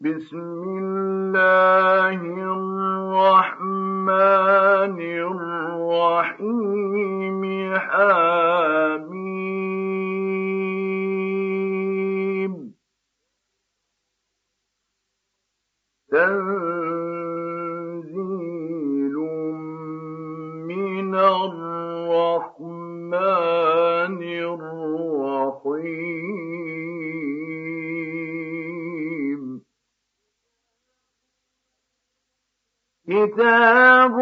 بسم الله الرحمن الرحيم. حميم كتاب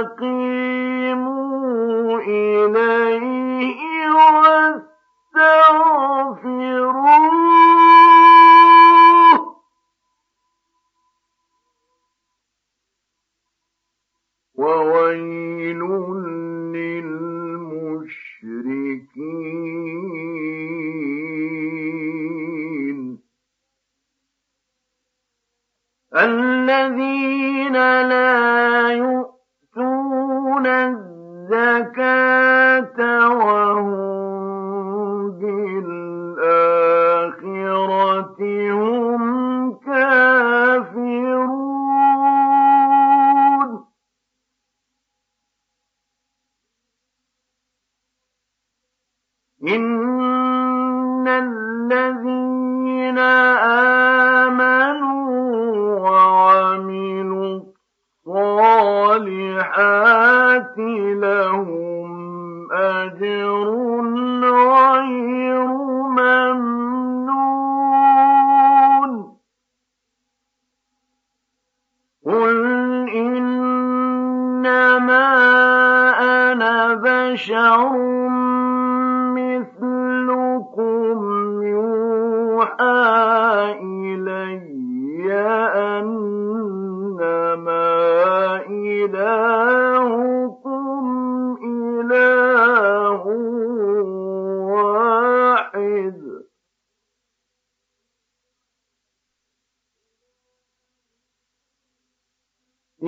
فاستقيموا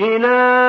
إلهكم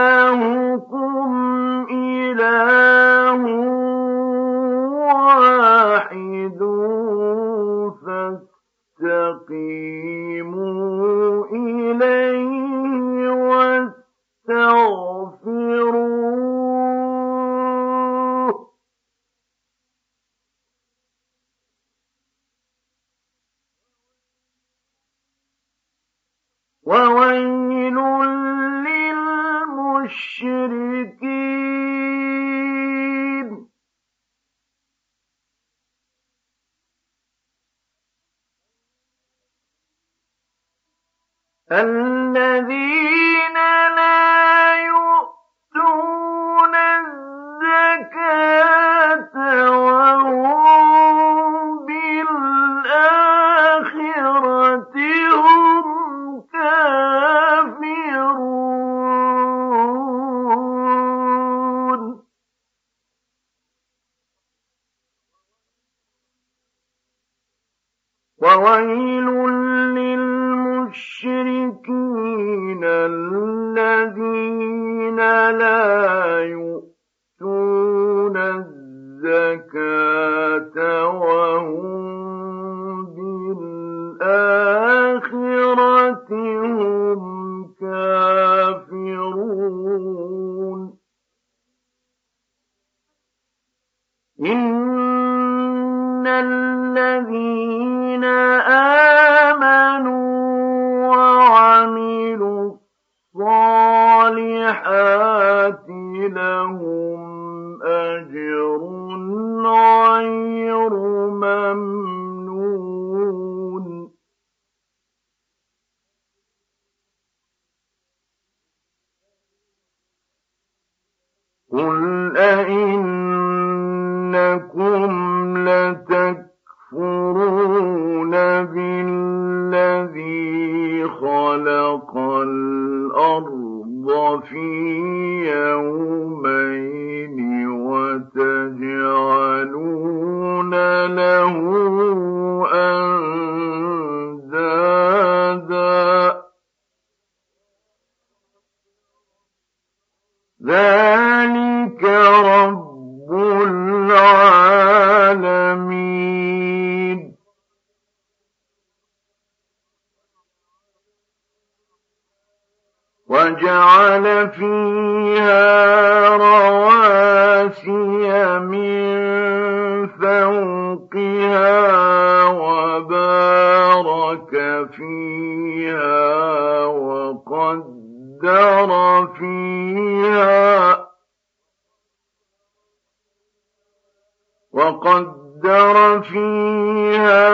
وقدر فيها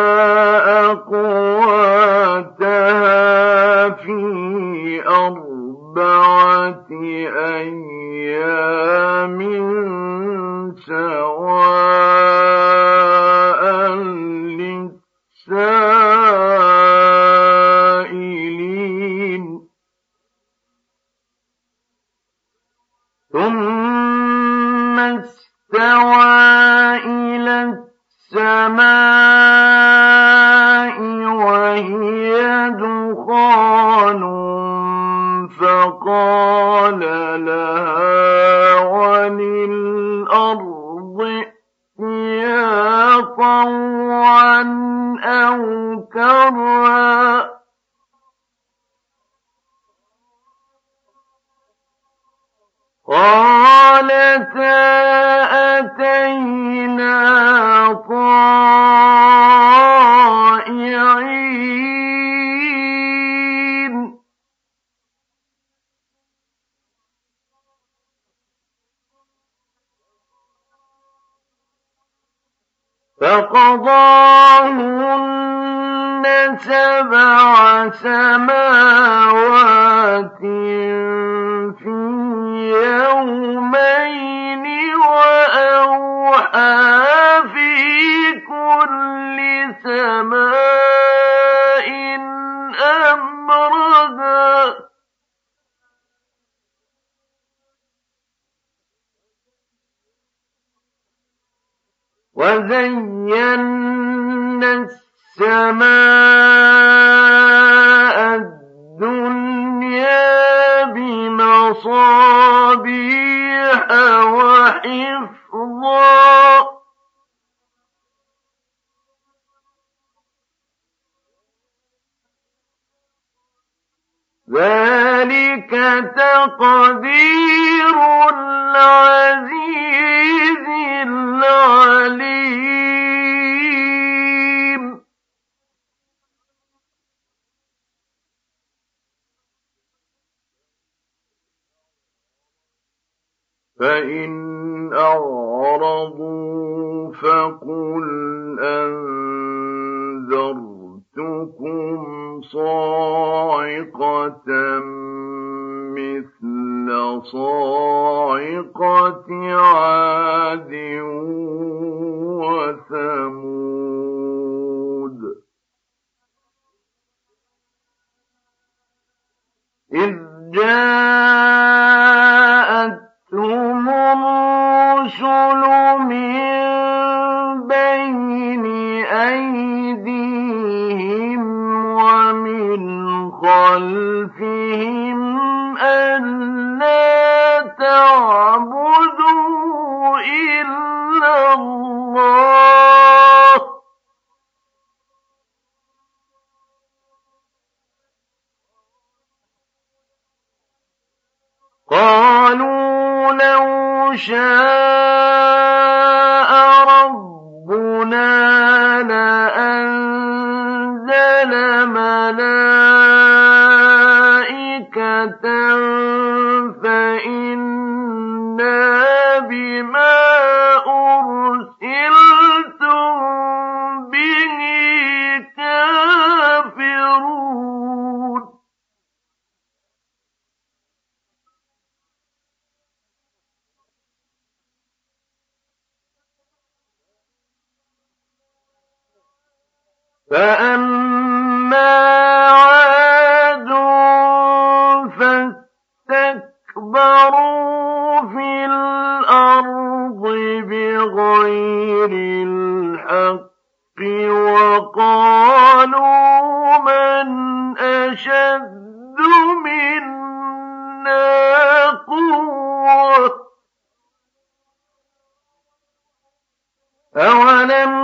أقواتها في أربعة أيام سواء وهي دخان فقال وللأرض طوعا أو قالتا أتينا قضاهن سبع سماوات في يوم وزينا السماء الدنيا بمصابيح وحفظا ذلك تقدير العزيز العليم. فإن أعرضوا فقل أنذرت جئتكم صاعقة مثل صاعقة عاد وثمود. إذ جاءتهم أَلَمْ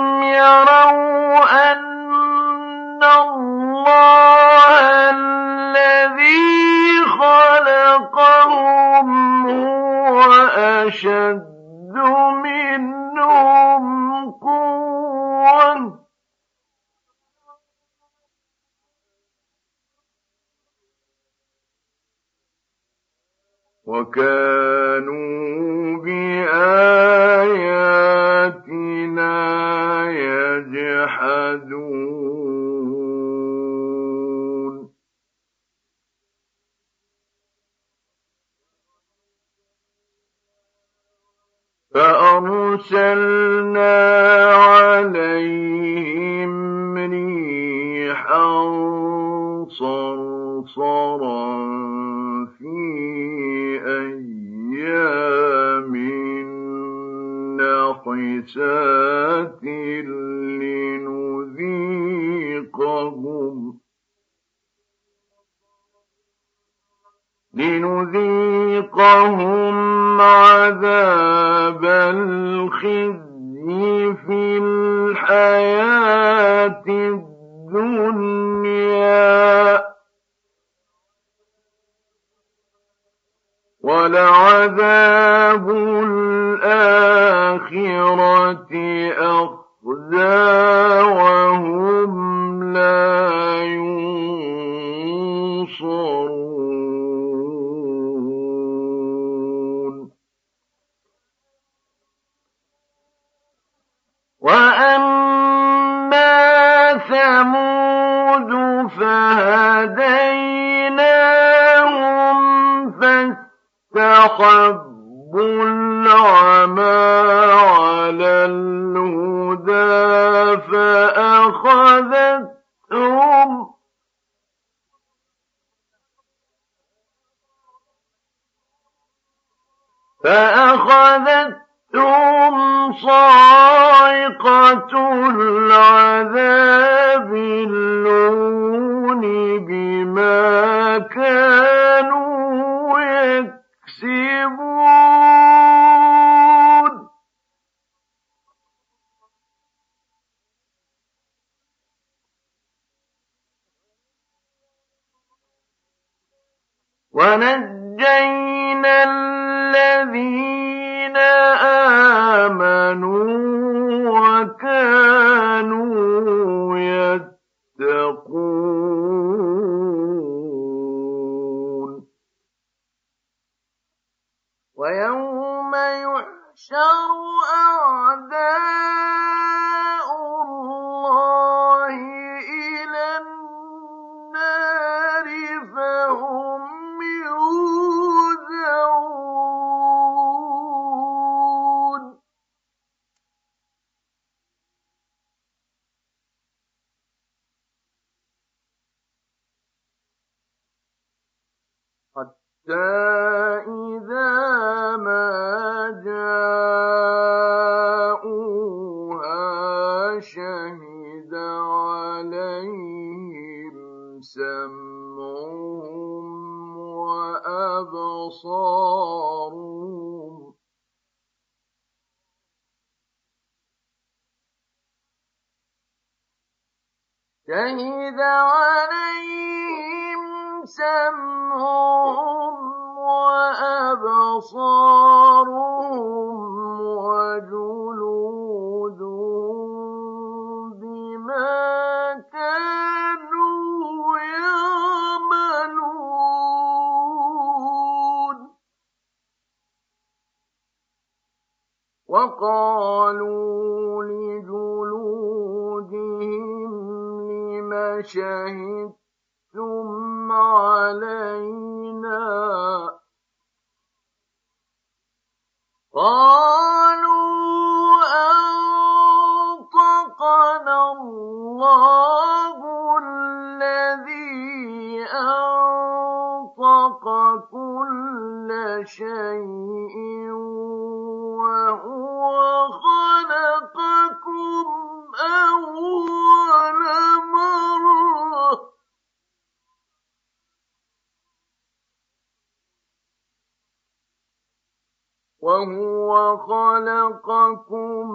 وهو خلقكم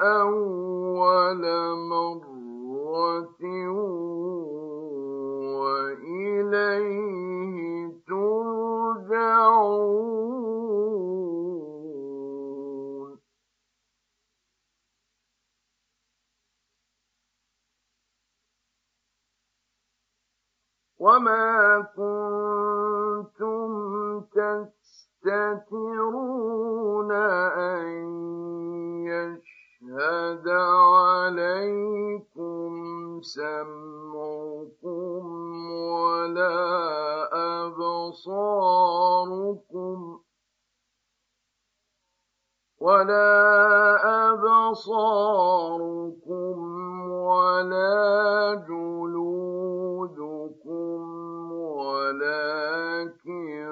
أول مرة وإليه ترجعون. وما كنتم تستترون أن يشهد عليكم سمعكم ولا أبصاركم ولا أبصاركم ولا جلودكم ولكن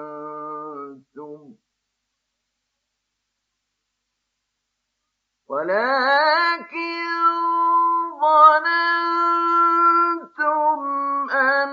ظننتم ولكن ظننتم أن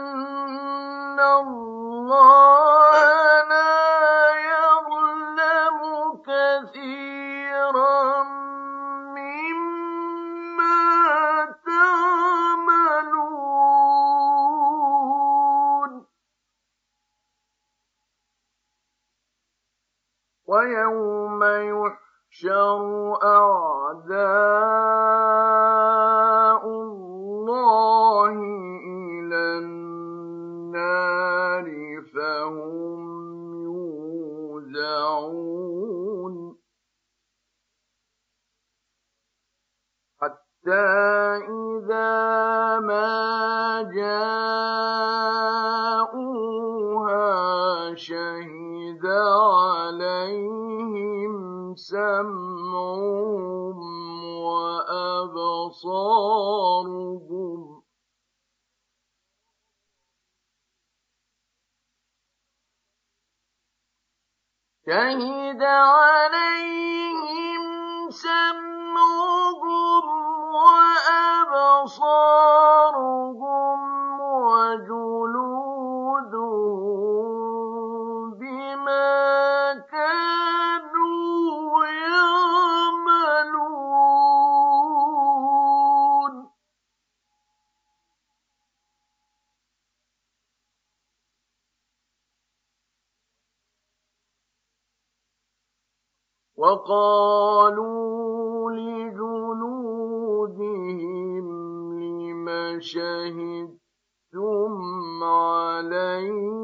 شهدتم علينا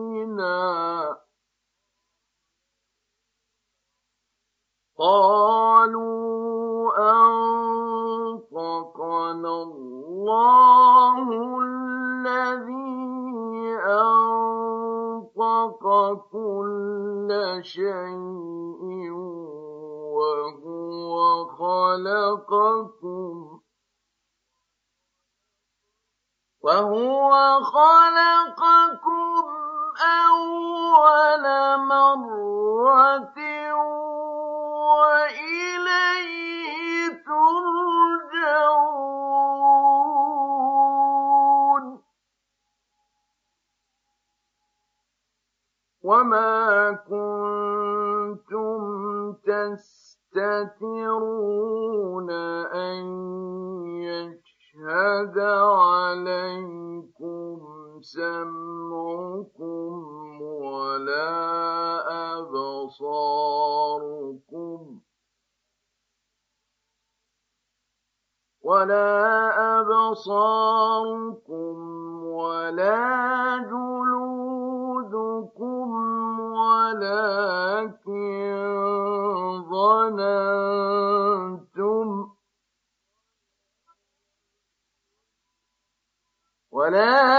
ولكن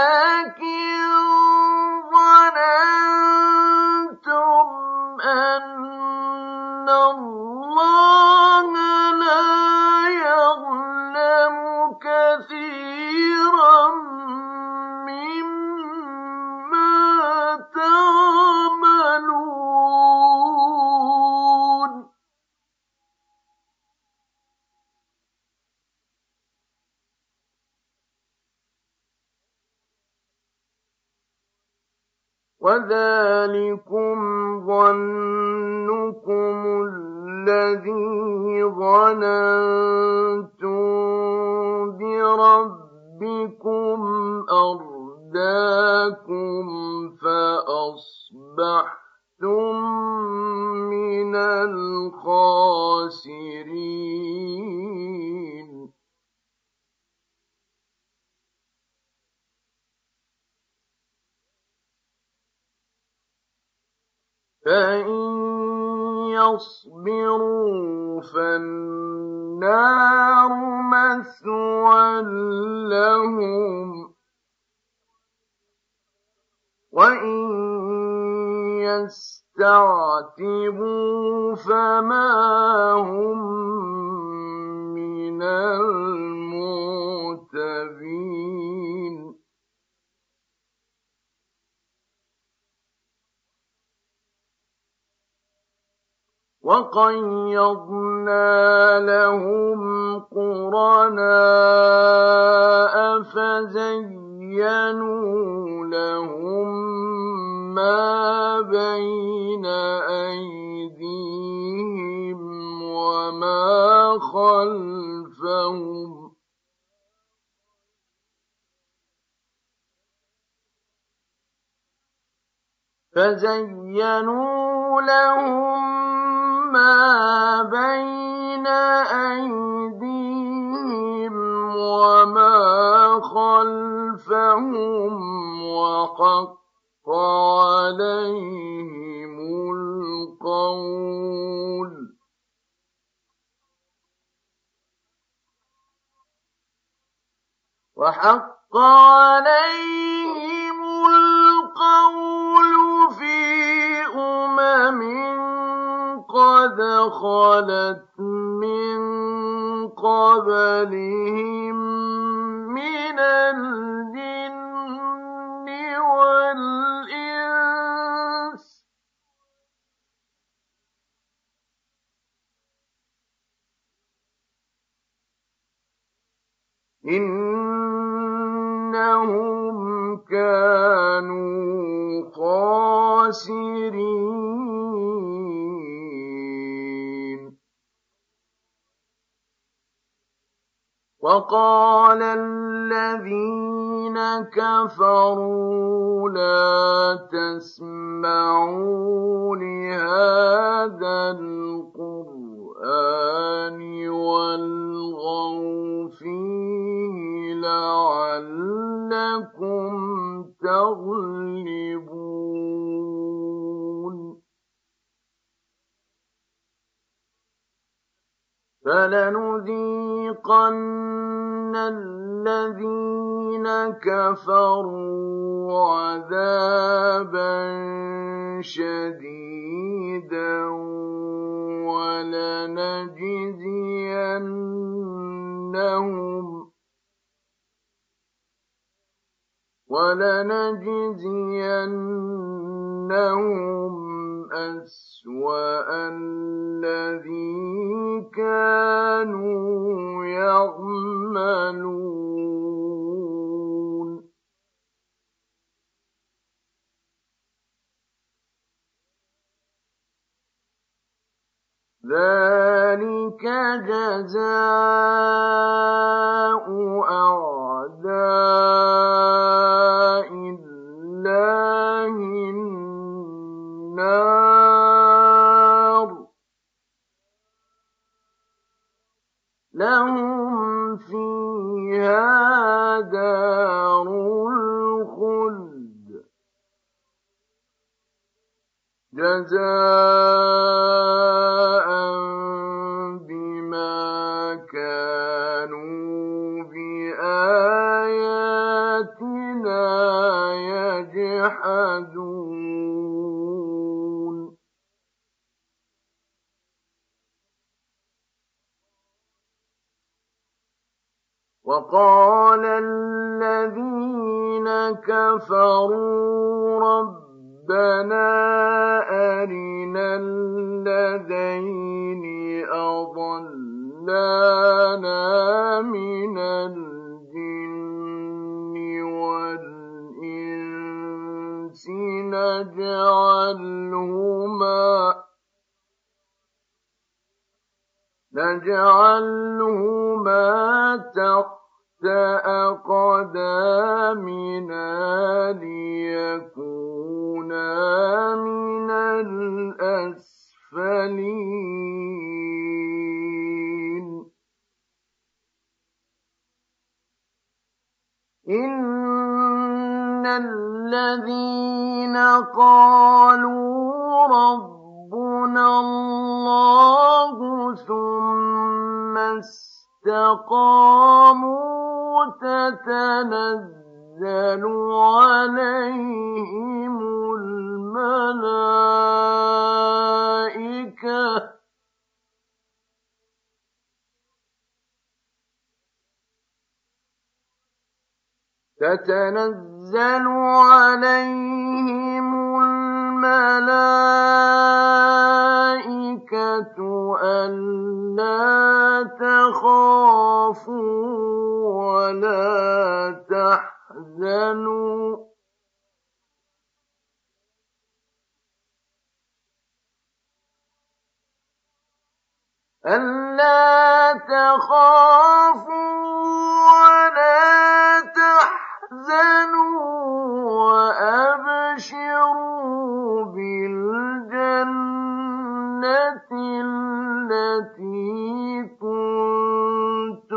وقيضنا لهم قرناء فزينوا لهم ما بين أيديهم وما خلفهم فزينوا لهم ما بين أيديهم وما خلفهم وحق عليهم القول. وحق عليهم القول في أمم قد خلت من قبلهم من الجن والإنس. إنهم كانوا خاسرين. وقال الذين كفروا لا تسمعوا لهذا القرآن والغوا فيه لعلكم تغلبون. فلنذيقن الذين كفروا عذابا شديدا ولنجزينهم ولنجزينهم أسوأ الذي كانوا يعملون. ذلك جزاء أعداء الله النار. لهم فيها دار الخلد. جزاء وقال الذين كفروا ربنا أرنا الذين أضلانا من الجن نجعلهما نجعلهما تحت أقدامنا ليكونا من الأسفلين. إن الذين قالوا ربنا الله ثم استقاموا تتنزل عليهم الملائكة تتنزل عليهم الملائكة ألا تخافوا ولا تحزنوا. ألا تخافوا ولا تحزنوا. وأبشروا بالجنة التي كنتم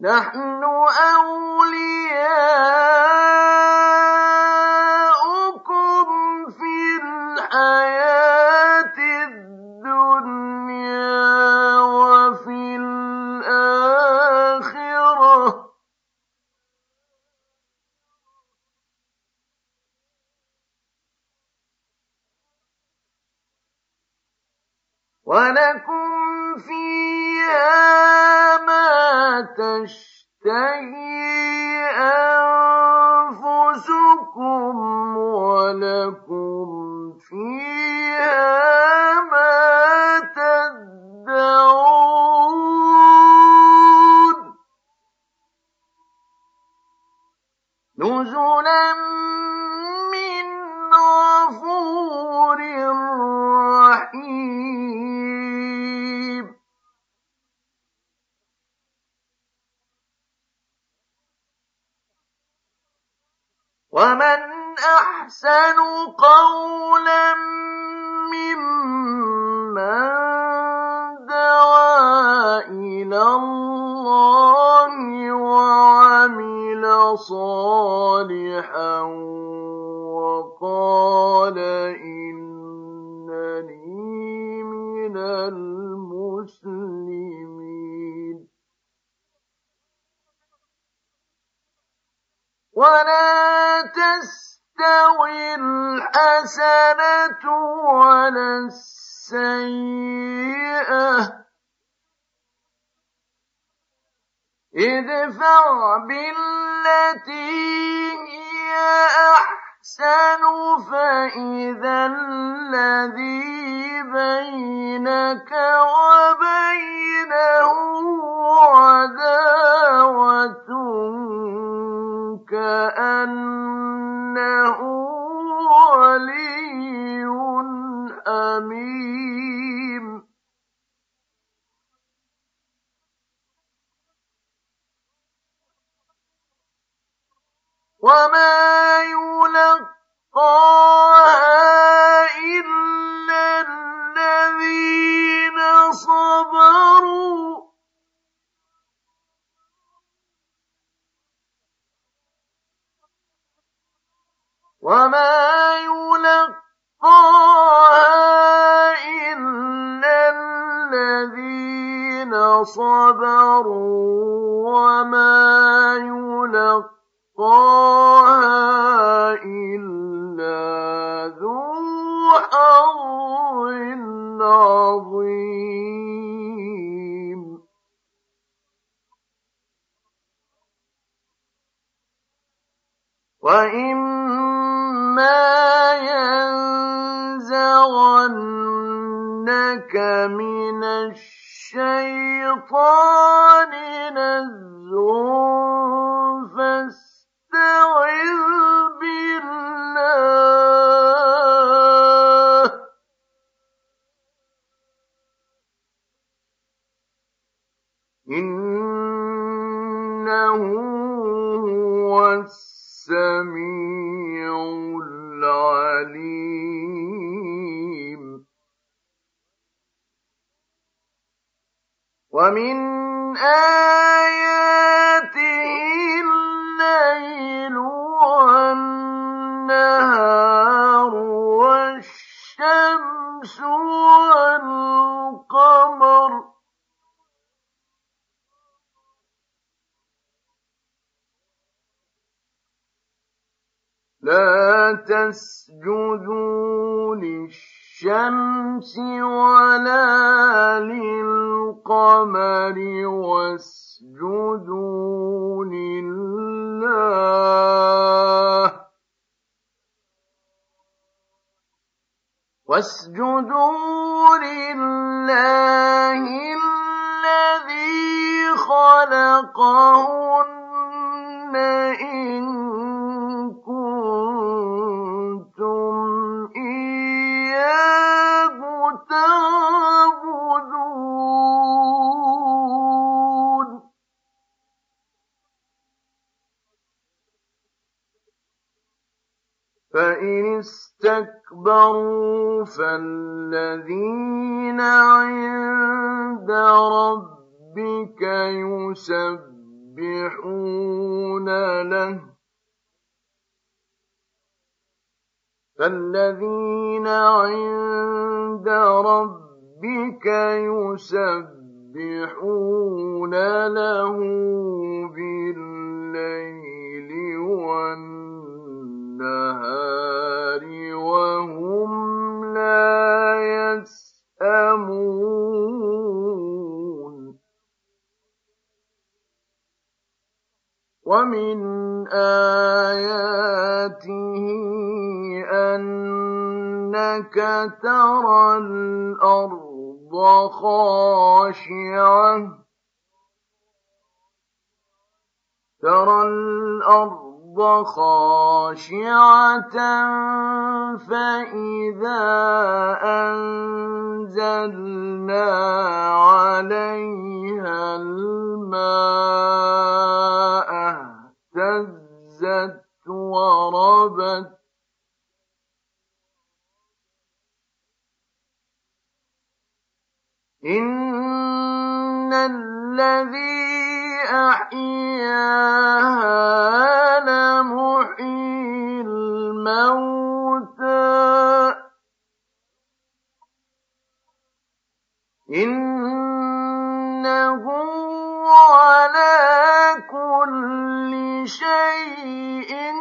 نحن أولياؤكم في الحياة الدنيا وفي الآخرة. ولكم فيها تشتهي أنفسكم ولكم فيها أحسن الحسنة ولا السيئة. ادفع بالتي هي أحسن فإذا الذي بينك وبينه عداوة وما الذين صبروا. وما الذين صبروا. إنه هو السميع العليم. ومن آياته الليل لا تسجدوا للشمس ولا للقمر واسجدوا لله واسجدوا لله الذي خلقهن إن فإن استكبروا فالذين عند ربك يسبحون له فالذين عند ربك يسبحون له بالليل والنهار النهار وهم لا يسأمون. ومن آياته أنك ترى الأرض خاشعة. ترى الأرض خاشعة فإذا أنزلنا عليها الماء اهتزت وربت إن الذي أحياها لمحيي الموتى إنه على كل شيء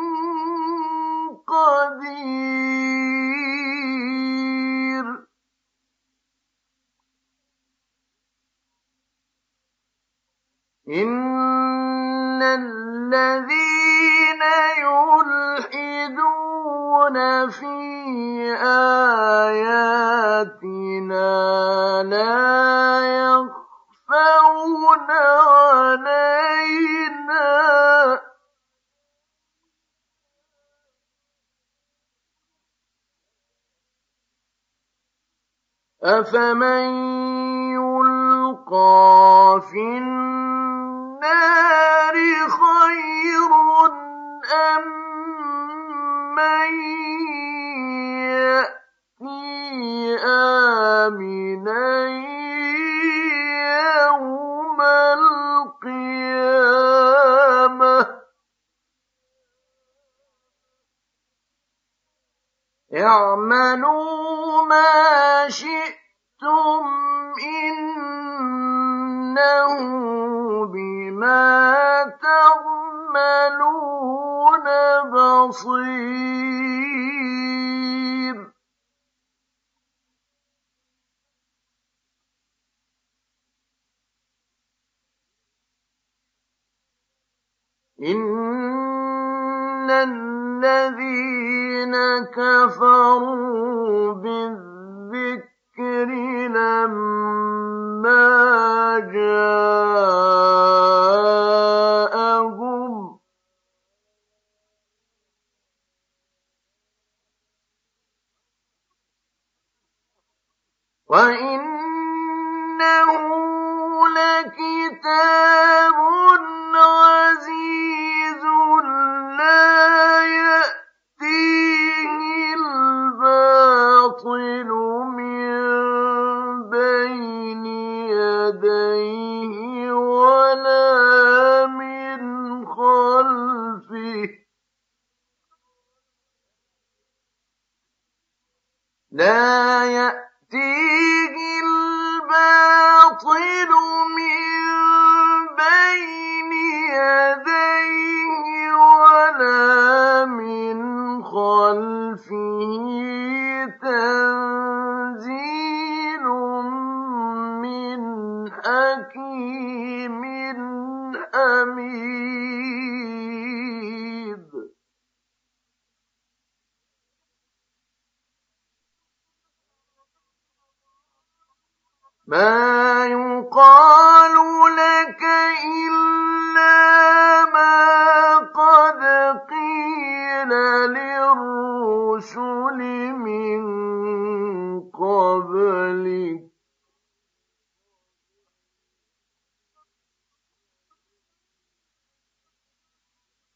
أفمن بِالذِّكْرِ لَمَّا جَاءَهُمْ. وَإِنَّهُ لَكِتَابٌ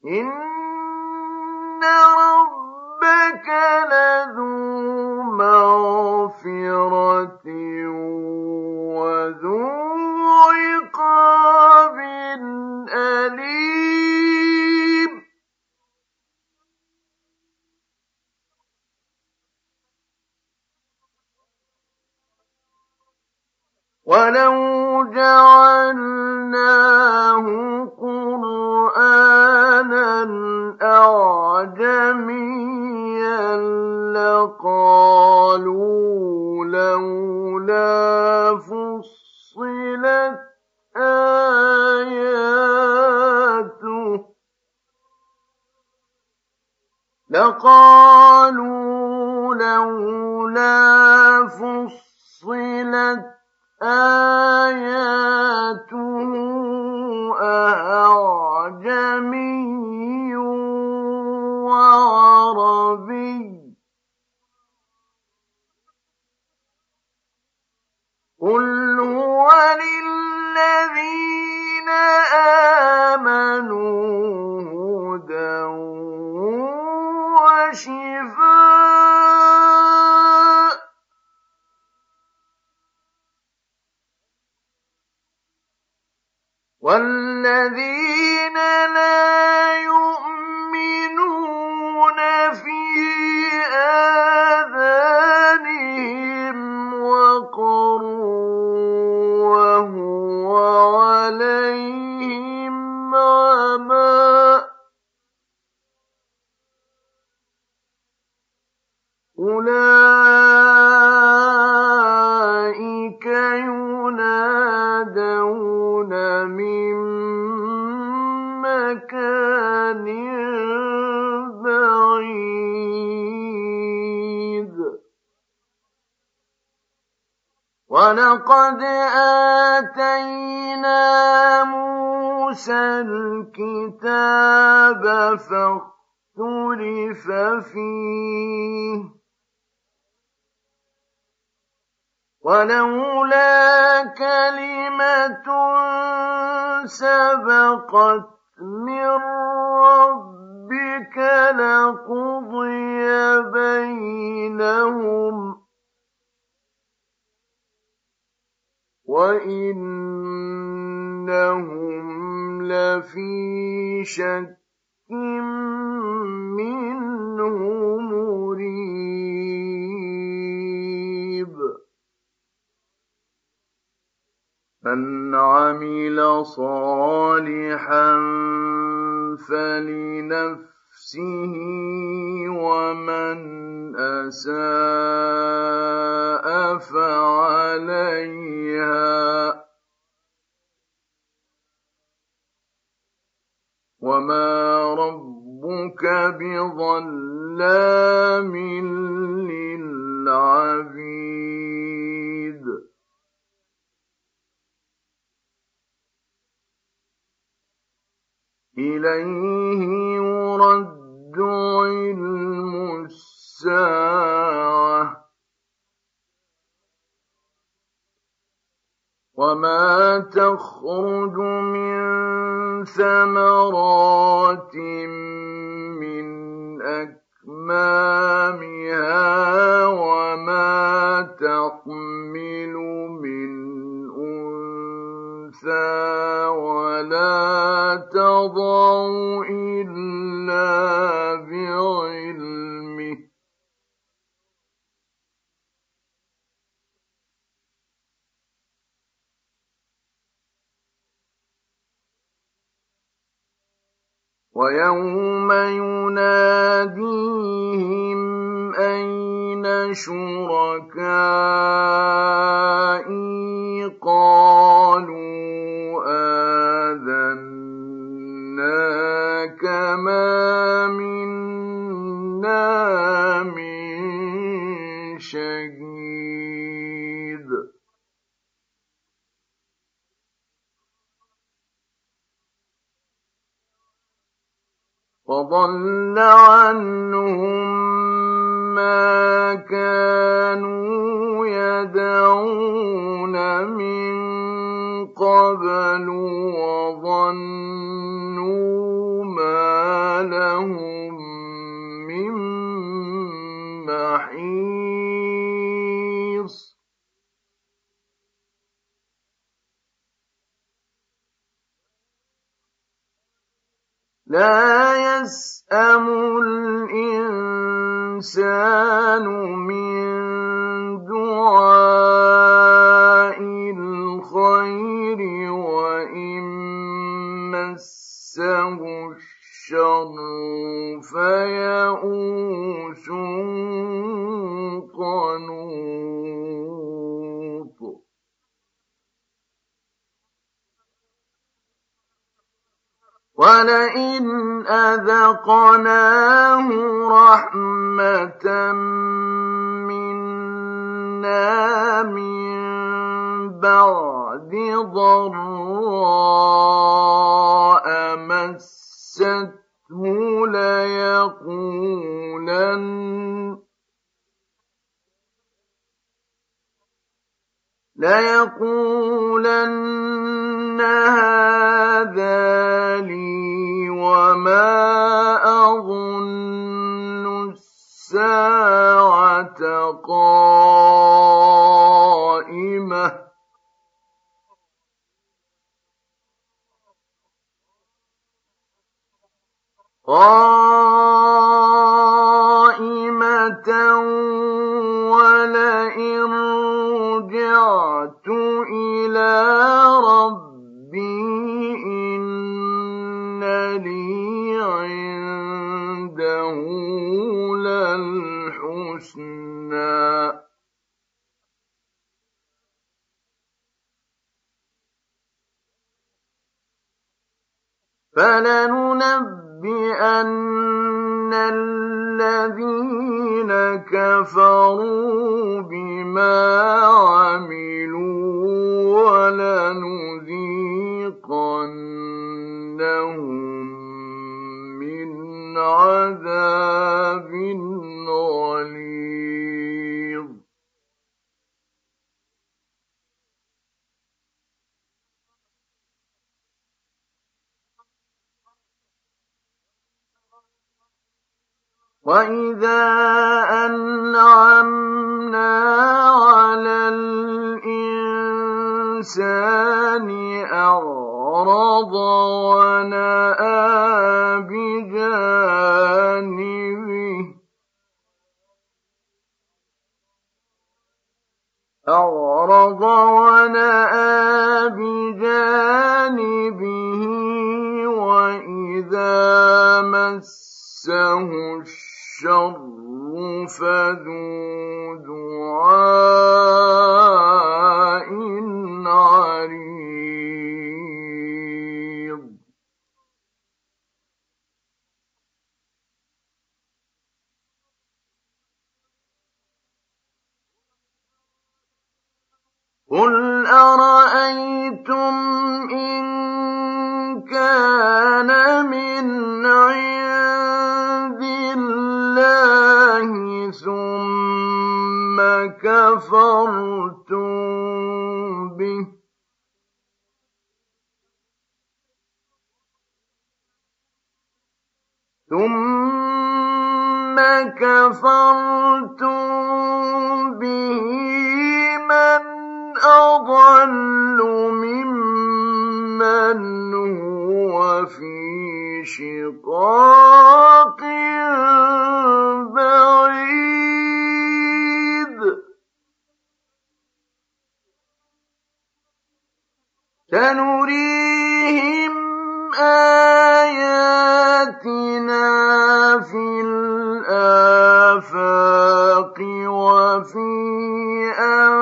您。والذين لا موسى الكتاب فاختلف فيه ولولا كلمة سبقت من ربك لقضي بينهم وإنهم لفي شك منه من عمل صالحا فلنفسه ومن أساء فعليها ربك بظلام للعبيد إليه يرد علم الساعة وما تخرج من ثمرات من أكمامها وما تحمل من أنثى ولا تضع إلا بعلمه ويوم يناديهم أين شركائي؟ قالوا آذناك ما منا من وضل عنهم ما كانوا يدعون من قبل وظنوا ما لهم من محيص. لا يسأم الإنسان من دعاء الخير وإن مسه الشر فيئوس قنوط ولئن أذقناه رحمة منا من بعد ضراء مسته ليقولن ليقولن هذا لي وما أظن الساعة قائمة قال فلننبئن الذين كفروا بما عملوا ولنذيقنهم من عذاب وَإِذَا أَنْعَمْنَا عَلَى الْإِنسَانِ أَعْرَضَ وَنَأَىٰ بِجَانِبِهِ أَعْرَضَ وَنَأَىٰ بِجَانِبِهِ وَإِذَا مَسَّهُ الشر فذو دعاء عريض. قل أرأيتم إن كان من عند الله ثم كفرتم به. ثم كفرتم به من أضل ممن هو في شقاق بعيد. سنريهم آياتنا في الآفاق وفي أنفسهم